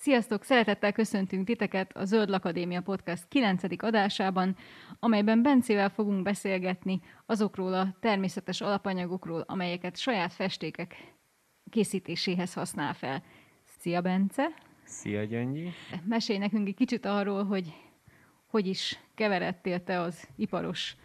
Sziasztok! Szeretettel köszöntünk titeket a Zöld Akadémia Podcast 9. adásában, amelyben Bencével fogunk beszélgetni azokról a természetes alapanyagokról, amelyeket saját festékek készítéséhez használ fel. Szia, Bence! Szia, Gyöngyi! Mesélj nekünk egy kicsit arról, hogy hogy is keveredtél te az iparos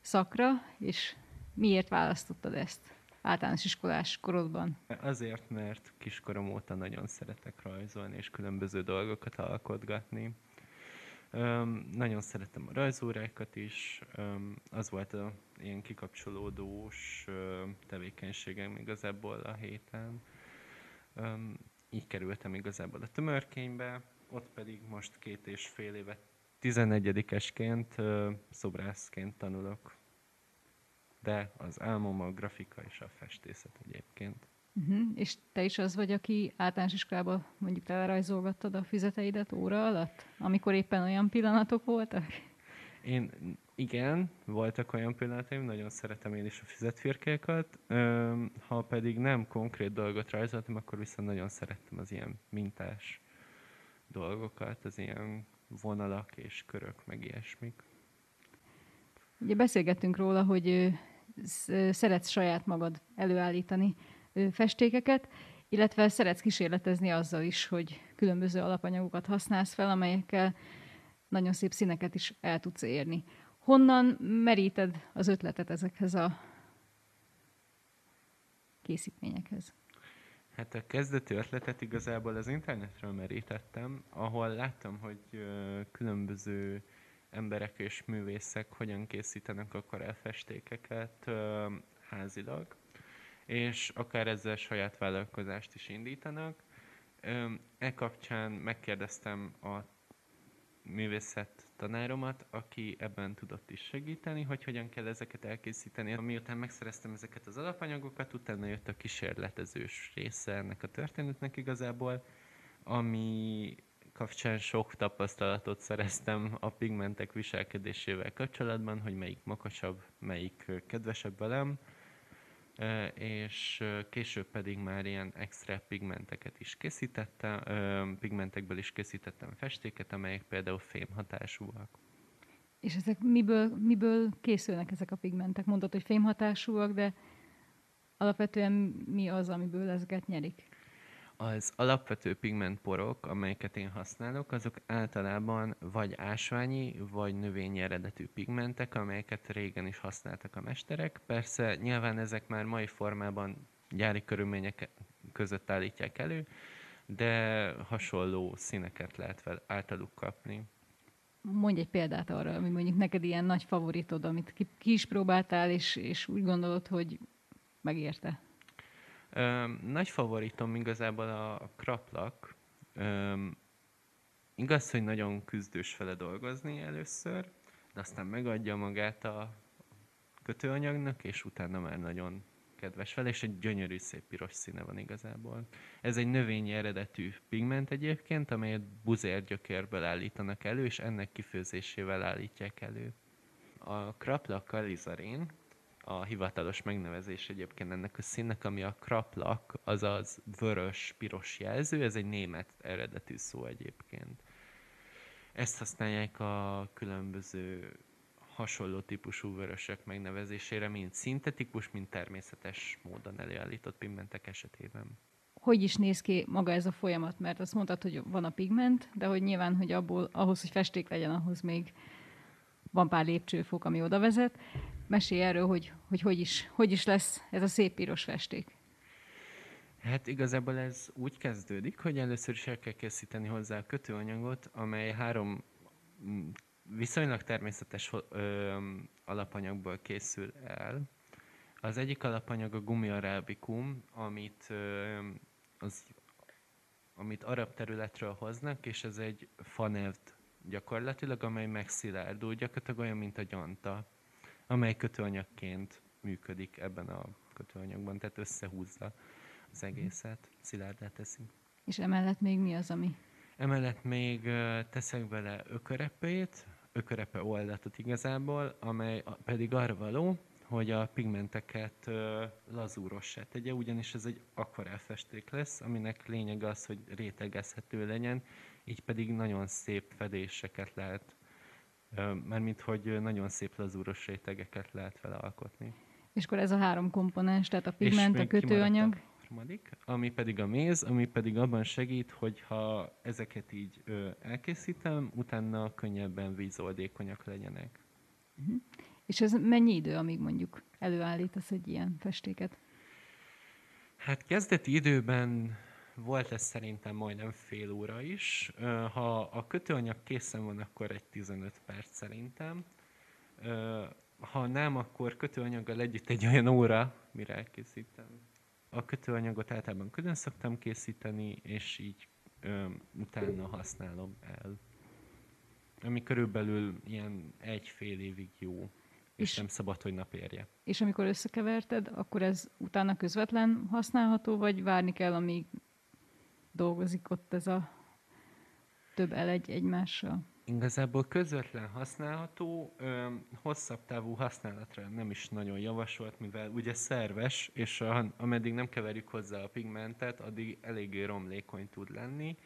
szakra, és miért választottad ezt? Általános iskolás korodban? Azért, mert kiskorom óta nagyon szeretek rajzolni és különböző dolgokat alkotgatni. Um, nagyon szeretem a rajzórákat is, um, az volt a ilyen kikapcsolódós um, tevékenységem igazából a héten. Um, így kerültem igazából a tömörkénybe, ott pedig most két és fél évet 11-esként uh, szobrászként tanulok de az álmom a grafika és a festészet egyébként. Uh-huh. És te is az vagy, aki általános iskolában mondjuk telerajzolgattad a füzeteidet óra alatt, amikor éppen olyan pillanatok voltak? Én igen, voltak olyan pillanataim, nagyon szeretem én is a füzetfirkékat. Ha pedig nem konkrét dolgot rajzoltam, akkor viszont nagyon szerettem az ilyen mintás dolgokat, az ilyen vonalak és körök, meg ilyesmik. Ugye beszélgettünk róla, hogy szeretsz saját magad előállítani festékeket, illetve szeretsz kísérletezni azzal is, hogy különböző alapanyagokat használsz fel, amelyekkel nagyon szép színeket is el tudsz érni. Honnan meríted az ötletet ezekhez a készítményekhez? Hát a kezdeti ötletet igazából az internetről merítettem, ahol láttam, hogy különböző emberek és művészek hogyan készítenek akvarelfestékeket házilag, és akár ezzel saját vállalkozást is indítanak. E kapcsán megkérdeztem a művészet tanáromat, aki ebben tudott is segíteni, hogy hogyan kell ezeket elkészíteni. Miután megszereztem ezeket az alapanyagokat, utána jött a kísérletezős része ennek a történetnek igazából, ami kapcsán sok tapasztalatot szereztem a pigmentek viselkedésével kapcsolatban, hogy melyik makasabb, melyik kedvesebb velem, és később pedig már ilyen extra pigmenteket is készítettem, pigmentekből is készítettem festéket, amelyek például fém hatásúak. És ezek miből, miből készülnek ezek a pigmentek? Mondod, hogy fém hatásúak, de alapvetően mi az, amiből ezeket nyerik? Az alapvető pigmentporok, amelyeket én használok, azok általában vagy ásványi, vagy növényi eredetű pigmentek, amelyeket régen is használtak a mesterek. Persze nyilván ezek már mai formában gyári körülmények között állítják elő, de hasonló színeket lehet fel általuk kapni. Mondj egy példát arra, ami mondjuk neked ilyen nagy favoritod, amit ki, ki is próbáltál, és, és úgy gondolod, hogy megérte. Nagy favoritom igazából a kraplak. Öm, igaz, hogy nagyon küzdős vele dolgozni először, de aztán megadja magát a kötőanyagnak, és utána már nagyon kedves vele, és egy gyönyörű szép piros színe van igazából. Ez egy növényi eredetű pigment egyébként, amelyet buzérgyökérből állítanak elő, és ennek kifőzésével állítják elő. A kraplak kalizarin, a hivatalos megnevezés egyébként ennek a színnek, ami a kraplak, azaz vörös-piros jelző, ez egy német eredetű szó egyébként. Ezt használják a különböző hasonló típusú vörösök megnevezésére, mind szintetikus, mind természetes módon előállított pigmentek esetében. Hogy is néz ki maga ez a folyamat? Mert azt mondtad, hogy van a pigment, de hogy nyilván, hogy abból, ahhoz, hogy festék legyen, ahhoz még van pár lépcsőfok, ami oda vezet. Mesélj erről, hogy hogy, hogy, is, hogy is lesz ez a szép piros festék. Hát igazából ez úgy kezdődik, hogy először is el kell készíteni hozzá a kötőanyagot, amely három mm, viszonylag természetes ö, alapanyagból készül el. Az egyik alapanyag a gumiarábikum, amit, ö, az, amit arab területről hoznak, és ez egy fanevt gyakorlatilag, amely megszilárdul, gyakorlatilag olyan, mint a gyanta, amely kötőanyagként működik ebben a kötőanyagban, tehát összehúzza az egészet, szilárdá teszi. És emellett még mi az, ami? Emellett még teszek bele ökörepét, ökörepe oldatot igazából, amely pedig arra való, hogy a pigmenteket lazúrossá tegye, ugyanis ez egy akvarelfesték lesz, aminek lényege az, hogy rétegezhető legyen, így pedig nagyon szép fedéseket lehet, mármint hogy nagyon szép lazúros rétegeket lehet vele alkotni. És akkor ez a három komponens, tehát a pigment, a kötőanyag. A harmadik, ami pedig a méz, ami pedig abban segít, hogy ha ezeket így ö, elkészítem, utána könnyebben vízoldékonyak legyenek. És ez mennyi idő, amíg mondjuk előállítasz egy ilyen festéket? Hát kezdeti időben volt ez szerintem majdnem fél óra is. Ha a kötőanyag készen van, akkor egy 15 perc szerintem. Ha nem, akkor kötőanyaggal együtt egy olyan óra, mire elkészítem. A kötőanyagot általában külön szoktam készíteni, és így utána használom el. Ami körülbelül ilyen egy-fél évig jó, és, És- nem szabad, hogy napérje. És amikor összekeverted, akkor ez utána közvetlen használható, vagy várni kell, amíg dolgozik ott ez a több elegy egymással? Igazából közvetlen használható, ö, hosszabb távú használatra nem is nagyon javasolt, mivel ugye szerves, és a, ameddig nem keverjük hozzá a pigmentet, addig eléggé romlékony tud lenni.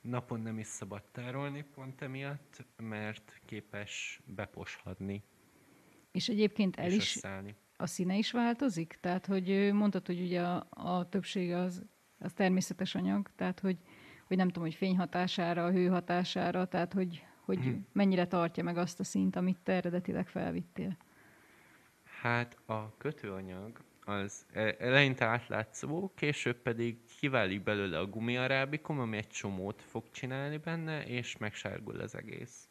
Napon nem is szabad tárolni pont emiatt, mert képes beposhatni És egyébként el és is, összeállni. a színe is változik? Tehát, hogy mondtad, hogy ugye a, a többsége az, az természetes anyag, tehát, hogy, hogy nem tudom, hogy fényhatására, a hő hatására, tehát, hogy, hogy Mhm. mennyire tartja meg azt a szint, amit te eredetileg felvittél. Hát a kötőanyag az e- eleinte átlátszó, később pedig kiválik belőle a gumiarábikum, ami egy csomót fog csinálni benne, és megsárgul az egész.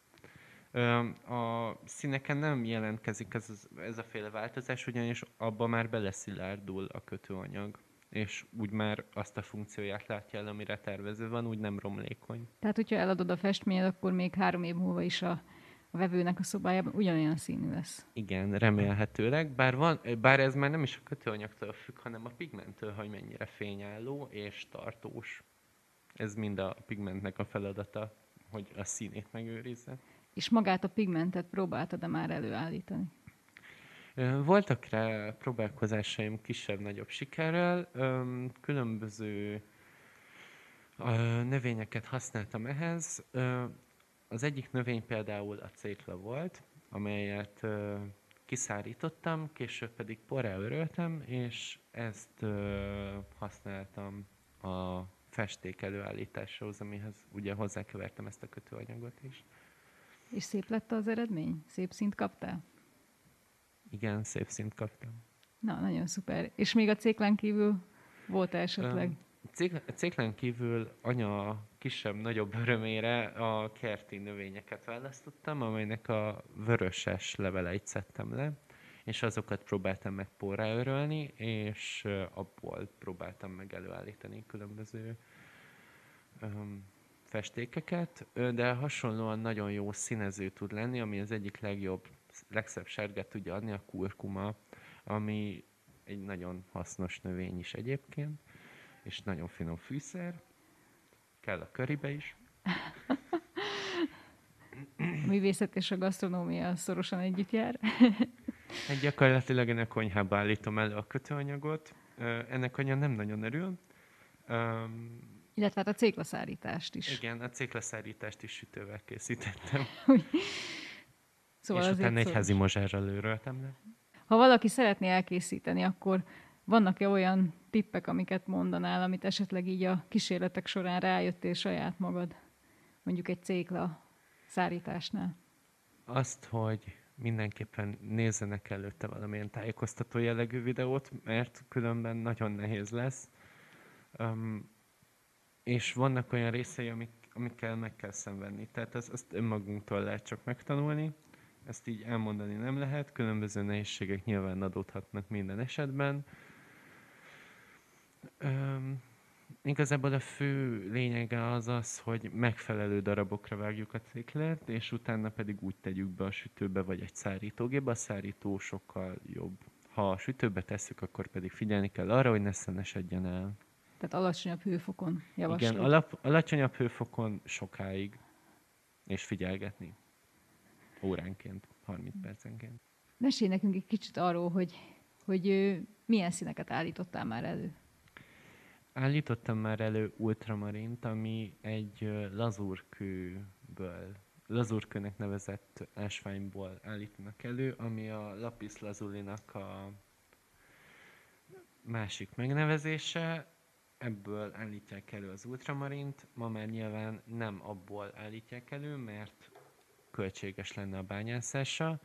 A színeken nem jelentkezik ez, ez a féle változás, ugyanis abba már beleszilárdul a kötőanyag, és úgy már azt a funkcióját látja el, amire tervező van, úgy nem romlékony. Tehát, hogyha eladod a festményed, akkor még három év múlva is a, a vevőnek a szobájában ugyanolyan színű lesz. Igen, remélhetőleg, bár, van, bár ez már nem is a kötőanyagtól függ, hanem a pigmenttől, hogy mennyire fényálló és tartós. Ez mind a pigmentnek a feladata, hogy a színét megőrizze. És magát a pigmentet próbáltad-e már előállítani? Voltak rá próbálkozásaim kisebb-nagyobb sikerrel, különböző növényeket használtam ehhez. Az egyik növény például a cékla volt, amelyet kiszárítottam, később pedig porrá öröltem, és ezt használtam a festék előállításhoz, amihez ugye hozzákevertem ezt a kötőanyagot is. És szép lett az eredmény? Szép szint kaptál? Igen, szép szint kaptam. Na, nagyon szuper. És még a céklán kívül volt esetleg? Cék- Céklán kívül anya kisebb-nagyobb örömére a kerti növényeket választottam, amelynek a vöröses leveleit szedtem le, és azokat próbáltam meg porrá örölni, és abból próbáltam meg előállítani különböző öm, festékeket, de hasonlóan nagyon jó színező tud lenni, ami az egyik legjobb, legszebb sárgát tudja adni, a kurkuma, ami egy nagyon hasznos növény is egyébként, és nagyon finom fűszer. Kell a köribe is. A művészet és a gasztronómia szorosan együtt jár. Hát gyakorlatilag ennek konyhába állítom elő a kötőanyagot. Ennek anya nem nagyon örül. Um, Illetve hát a céklaszárítást is. igen, a céklaszárítást is sütővel készítettem. Szóval és utána egy házi mozsárral lőröltem le. Ha valaki szeretné elkészíteni, akkor vannak-e olyan tippek, amiket mondanál, amit esetleg így a kísérletek során rájöttél saját magad? Mondjuk egy cékla szárításnál. Azt, hogy mindenképpen nézzenek előtte valamilyen tájékoztató jellegű videót, mert különben nagyon nehéz lesz. Um, és vannak olyan részei, amik, amikkel meg kell szenvedni. Tehát az, azt önmagunktól lehet csak megtanulni. Ezt így elmondani nem lehet. Különböző nehézségek nyilván adódhatnak minden esetben. Um, igazából a fő lényege az az, hogy megfelelő darabokra vágjuk a ciklert, és utána pedig úgy tegyük be a sütőbe vagy egy szárítógébe. A szárító sokkal jobb. Ha a sütőbe tesszük, akkor pedig figyelni kell arra, hogy ne szenesedjen el. Tehát alacsonyabb hőfokon javaslod. Igen, alap, alacsonyabb hőfokon sokáig, és figyelgetni. Óránként, 30 percenként. Mesélj nekünk egy kicsit arról, hogy, hogy milyen színeket állítottál már elő. Állítottam már elő ultramarint, ami egy lazúrkőből, lazúrkőnek nevezett ásványból állítanak elő, ami a lapis lazulinak a másik megnevezése. Ebből állítják elő az ultramarint, ma már nyilván nem abból állítják elő, mert költséges lenne a bányászása,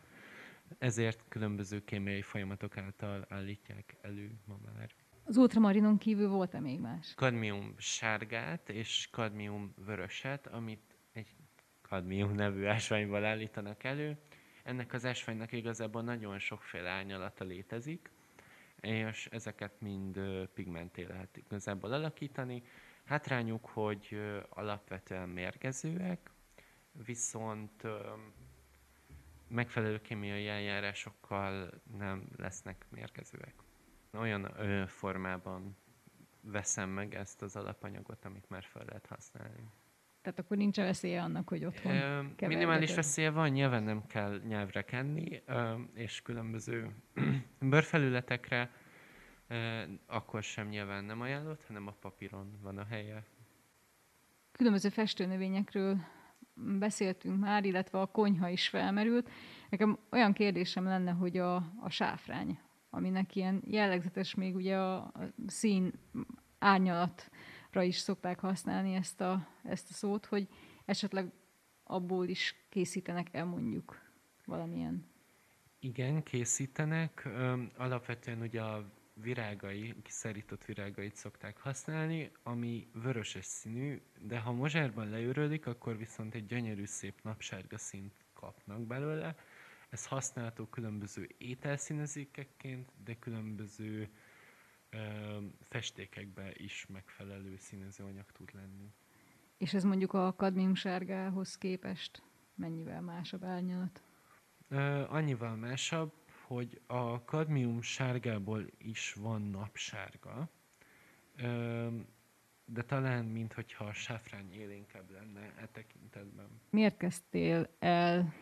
ezért különböző kémiai folyamatok által állítják elő ma már. Az ultramarinon kívül volt-e még más? Kadmium sárgát és kadmium vöröset, amit egy kadmium nevű ásványból állítanak elő. Ennek az ásványnak igazából nagyon sokféle árnyalata létezik, és ezeket mind pigmenté lehet igazából alakítani. Hátrányuk, hogy alapvetően mérgezőek, viszont megfelelő kémiai eljárásokkal nem lesznek mérgezőek. Olyan formában veszem meg ezt az alapanyagot, amit már fel lehet használni. Tehát akkor nincs veszélye annak, hogy otthon ö, Minimális veszélye van, nyilván nem kell nyelvre kenni, és különböző bőrfelületekre, akkor sem nyilván nem ajánlott, hanem a papíron van a helye. Különböző festőnövényekről beszéltünk már, illetve a konyha is felmerült. Nekem olyan kérdésem lenne, hogy a, a sáfrány, aminek ilyen jellegzetes még ugye a, a szín árnyalatra is szokták használni ezt a, ezt a szót, hogy esetleg abból is készítenek el mondjuk valamilyen. Igen, készítenek. Alapvetően ugye a virágai, kiszárított virágait szokták használni, ami vöröses színű, de ha mozsárban leürölik, akkor viszont egy gyönyörű szép napsárga színt kapnak belőle. Ez használható különböző ételszínezékekként, de különböző ö, festékekbe is megfelelő színezőanyag tud lenni. És ez mondjuk a kadmium sárgához képest mennyivel másabb árnyalat? Ö, annyival másabb, hogy a kadmium sárgából is van napsárga, de talán, mintha a sáfrány élénkebb lenne e tekintetben. Miért kezdtél el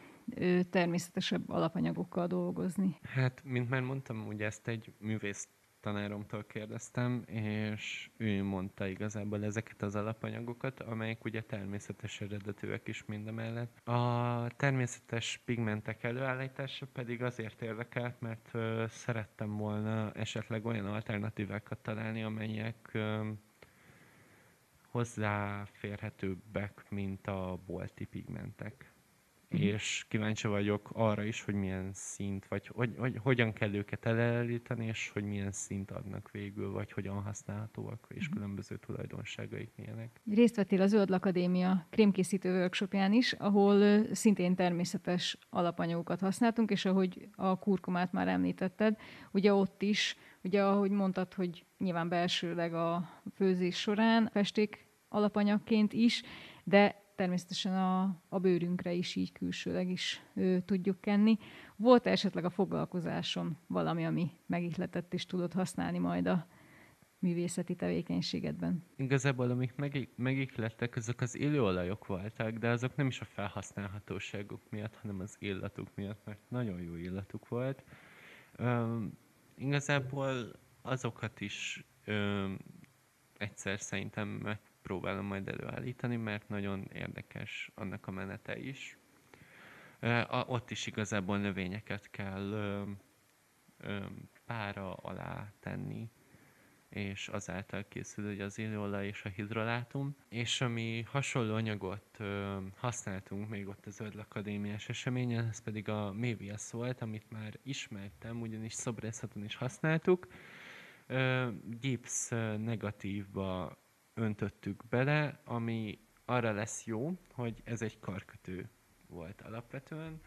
természetesebb alapanyagokkal dolgozni? Hát, mint már mondtam, ugye ezt egy művész tanáromtól kérdeztem, és ő mondta igazából ezeket az alapanyagokat, amelyek ugye természetes eredetűek is mindemellett. A természetes pigmentek előállítása pedig azért érdekelt, mert ö, szerettem volna esetleg olyan alternatívákat találni, amelyek ö, hozzáférhetőbbek, mint a bolti pigmentek. Mm. És kíváncsi vagyok arra is, hogy milyen szint, vagy hogy, hogy, hogyan kell őket elállítani, és hogy milyen szint adnak végül, vagy hogyan használhatóak, és mm. különböző tulajdonságaik milyenek. Részt vettél a Zöld Akadémia krémkészítő workshopján is, ahol szintén természetes alapanyagokat használtunk, és ahogy a kurkumát már említetted, ugye ott is, ugye ahogy mondtad, hogy nyilván belsőleg a főzés során festék alapanyagként is, de természetesen a, a bőrünkre is így külsőleg is ő, tudjuk kenni. Volt esetleg a foglalkozáson valami, ami megihletett és tudod használni majd a művészeti tevékenységedben? Igazából amik meg, megihlettek, azok az illóolajok voltak, de azok nem is a felhasználhatóságuk miatt, hanem az illatuk miatt, mert nagyon jó illatuk volt. Üm, igazából azokat is üm, egyszer szerintem meg próbálom majd előállítani, mert nagyon érdekes annak a menete is. Ott is igazából növényeket kell pára alá tenni, és azáltal készül hogy az illóolaj és a hidrolátum. És ami hasonló anyagot ö, használtunk még ott az Zöld Akadémiás eseményen, ez pedig a Mévias volt, amit már ismertem, ugyanis szobrászaton is használtuk. Ö, gipsz negatívba öntöttük bele, ami arra lesz jó, hogy ez egy karkötő volt alapvetően.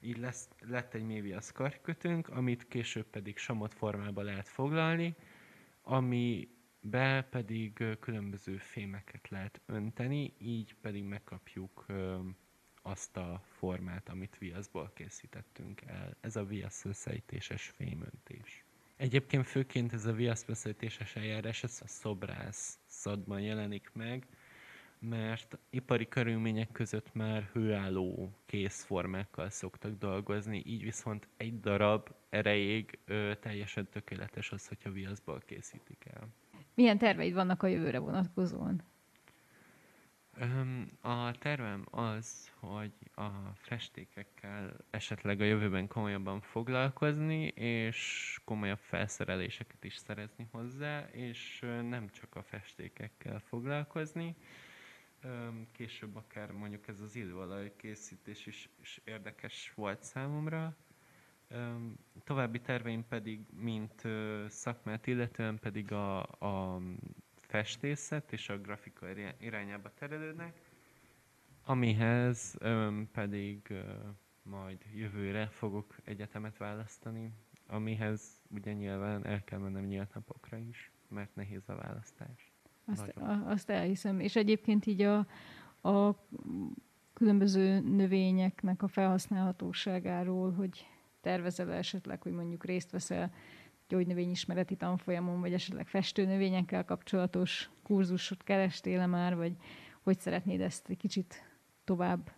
Így lesz, lett egy méviasz karkötőnk, amit később pedig samot formába lehet foglalni, amibe pedig különböző fémeket lehet önteni, így pedig megkapjuk azt a formát, amit viaszból készítettünk el. Ez a viasz összeítéses fémöntés. Egyébként főként ez a viaszbeszéltéses eljárás, ez a szobrász szadban jelenik meg, mert ipari körülmények között már hőálló készformákkal szoktak dolgozni, így viszont egy darab erejéig ö, teljesen tökéletes az, hogyha viaszból készítik el. Milyen terveid vannak a jövőre vonatkozóan? A tervem az, hogy a festékekkel esetleg a jövőben komolyabban foglalkozni, és komolyabb felszereléseket is szerezni hozzá, és nem csak a festékekkel foglalkozni. Később akár mondjuk ez az illóolaj készítés is, is érdekes volt számomra. További terveim pedig, mint szakmát illetően pedig a, a festészet és a grafika irányába terelődnek, amihez öm, pedig ö, majd jövőre fogok egyetemet választani, amihez ugye nyilván el kell mennem nyílt napokra is, mert nehéz a választás. Azt, a, azt elhiszem. És egyébként így a, a különböző növényeknek a felhasználhatóságáról, hogy tervezel esetleg, hogy mondjuk részt veszel gyógynövényismereti tanfolyamon, vagy esetleg festőnövényekkel kapcsolatos kurzusot kerestél már, vagy hogy szeretnéd ezt egy kicsit tovább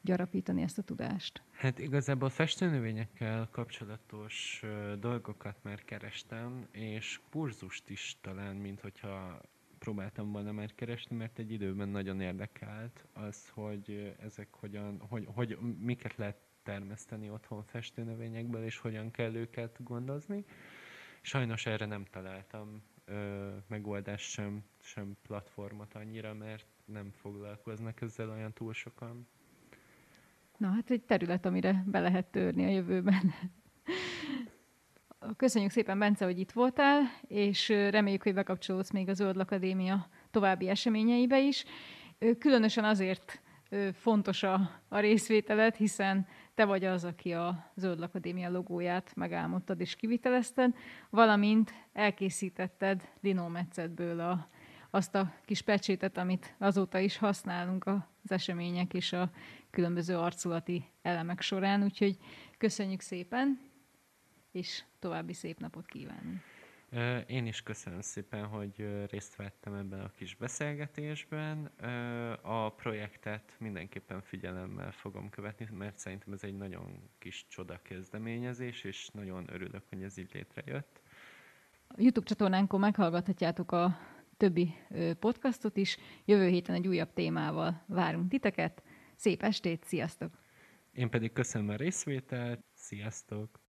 gyarapítani ezt a tudást? Hát igazából festőnövényekkel kapcsolatos dolgokat már kerestem, és kurzust is talán, mint hogyha próbáltam volna már keresni, mert egy időben nagyon érdekelt az, hogy ezek hogyan, hogy, hogy miket lehet termeszteni otthon festőnövényekből, és hogyan kell őket gondozni. Sajnos erre nem találtam ö, megoldást sem, sem platformot annyira, mert nem foglalkoznak ezzel olyan túl sokan. Na hát egy terület, amire be lehet törni a jövőben. Köszönjük szépen, Bence, hogy itt voltál, és reméljük, hogy bekapcsolódsz még a Zöld Akadémia további eseményeibe is. Különösen azért fontos a, a részvételet, hiszen te vagy az, aki a Zöld Akadémia logóját megálmodtad és kivitelezted, valamint elkészítetted linómetszetből a, azt a kis pecsétet, amit azóta is használunk az események és a különböző arculati elemek során. Úgyhogy köszönjük szépen, és további szép napot kívánunk! Én is köszönöm szépen, hogy részt vettem ebben a kis beszélgetésben. A projektet mindenképpen figyelemmel fogom követni, mert szerintem ez egy nagyon kis csoda kezdeményezés, és nagyon örülök, hogy ez így létrejött. A YouTube csatornánkon meghallgathatjátok a többi podcastot is. Jövő héten egy újabb témával várunk titeket. Szép estét, sziasztok! Én pedig köszönöm a részvételt, sziasztok!